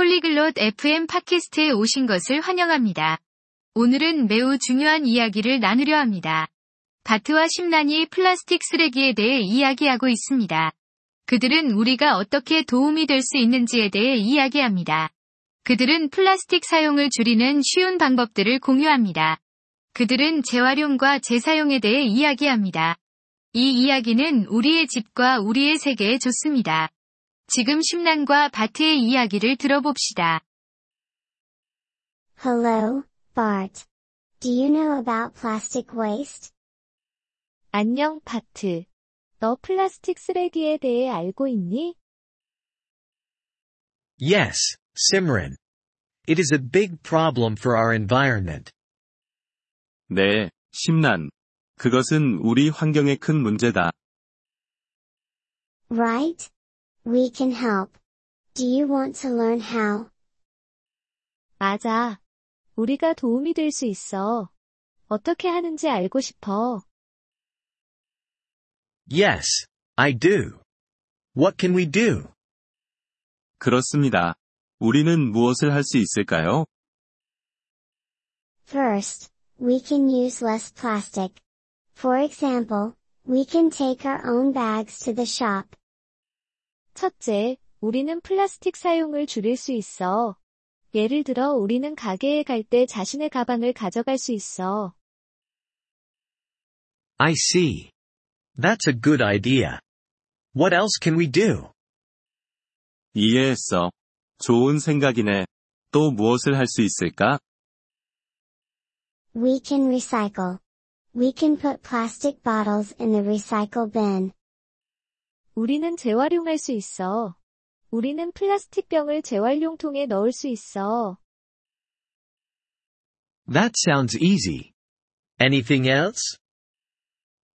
폴리글롯 FM 팟캐스트에 오신 것을 환영합니다. 오늘은 매우 중요한 이야기를 나누려 합니다. 바트와 심란이 플라스틱 쓰레기에 대해 이야기하고 있습니다. 그들은 우리가 어떻게 도움이 될 수 있는지에 대해 이야기합니다. 그들은 플라스틱 사용을 줄이는 쉬운 방법들을 공유합니다. 그들은 재활용과 재사용에 대해 이야기합니다. 이 이야기는 우리의 집과 우리의 세계에 좋습니다. 지금 심란과 바트의 이야기를 들어봅시다. Hello, Bart. Do you know about plastic waste? 안녕, 바트. 너 플라스틱 쓰레기에 대해 알고 있니? Yes, Simran. It is a big problem for our environment. 네, 심란. 그것은 우리 환경에 큰 문제다. Right? We can help. Do you want to learn how? 맞아. 우리가 도움이 될 수 있어. 어떻게 하는지 알고 싶어. Yes, I do. What can we do? 그렇습니다. 우리는 무엇을 할 수 있을까요? First, we can use less plastic. For example, we can take our own bags to the shop. 첫째, 우리는 플라스틱 사용을 줄일 수 있어. 예를 들어 우리는 가게에 갈 때 자신의 가방을 가져갈 수 있어. I see. That's a good idea. What else can we do? 이해했어. 좋은 생각이네. 또 무엇을 할 수 있을까? We can recycle. We can put plastic bottles in the recycle bin. 우리는 재활용할 수 있어. 우리는 플라스틱 병을 재활용통에 넣을 수 있어. That sounds easy. Anything else?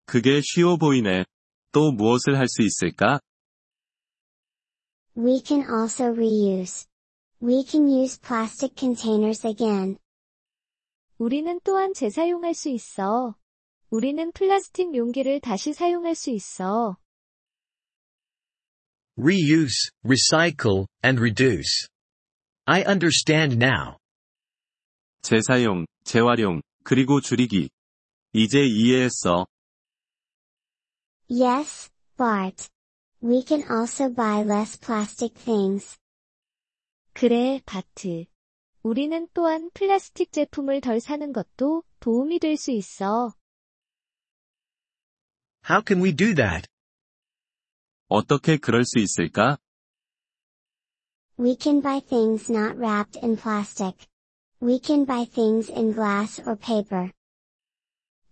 그게 쉬워 보이네. 또 무엇을 할 수 있을까? We can also reuse. We can use plastic containers again. 우리는 또한 재사용할 수 있어. 우리는 플라스틱 용기를 다시 사용할 수 있어. Reuse, recycle, and reduce. I understand now. 재사용, 재활용, 그리고 줄이기. 이제 이해했어. Yes, Bart. We can also buy less plastic things. 그래, 바트. 우리는 또한 플라스틱 제품을 덜 사는 것도 도움이 될 수 있어. How can we do that? 어떻게 그럴 수 있을까? We can buy things not wrapped in plastic. We can buy things in glass or paper.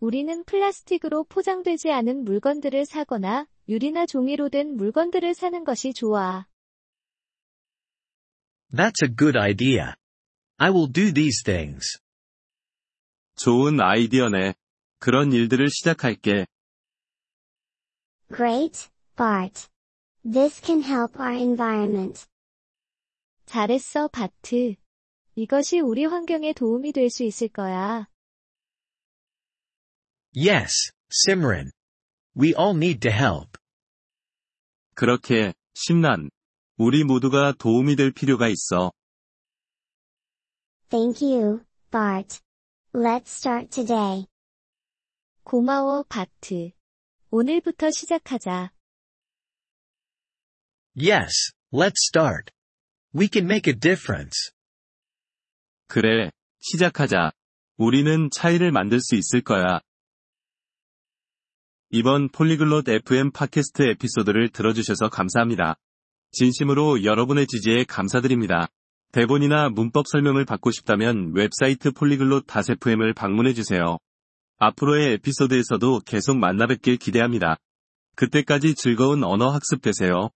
우리는 플라스틱으로 포장되지 않은 물건들을 사거나 유리나 종이로 된 물건들을 사는 것이 좋아. That's a good idea. I will do these things. 좋은 아이디어네. 그런 일들을 시작할게. Great, Bart. This can help our environment. 잘했어, 바트. 이것이 우리 환경에 도움이 될 수 있을 거야. Yes, Simran. We all need to help. 그렇게, 심란. 우리 모두가 도움이 될 필요가 있어. Thank you, Bart. Let's start today. 고마워, 바트. 오늘부터 시작하자. Yes, let's start. We can make a difference. 그래, 시작하자. 우리는 차이를 만들 수 있을 거야. 이번 Polyglot FM 팟캐스트 에피소드를 들어주셔서 감사합니다. 진심으로 여러분의 지지에 감사드립니다. 대본이나 문법 설명을 받고 싶다면 웹사이트 Polyglot FM을 방문해주세요. 앞으로의 에피소드에서도 계속 만나 뵙길 기대합니다. 그때까지 즐거운 언어 학습 되세요.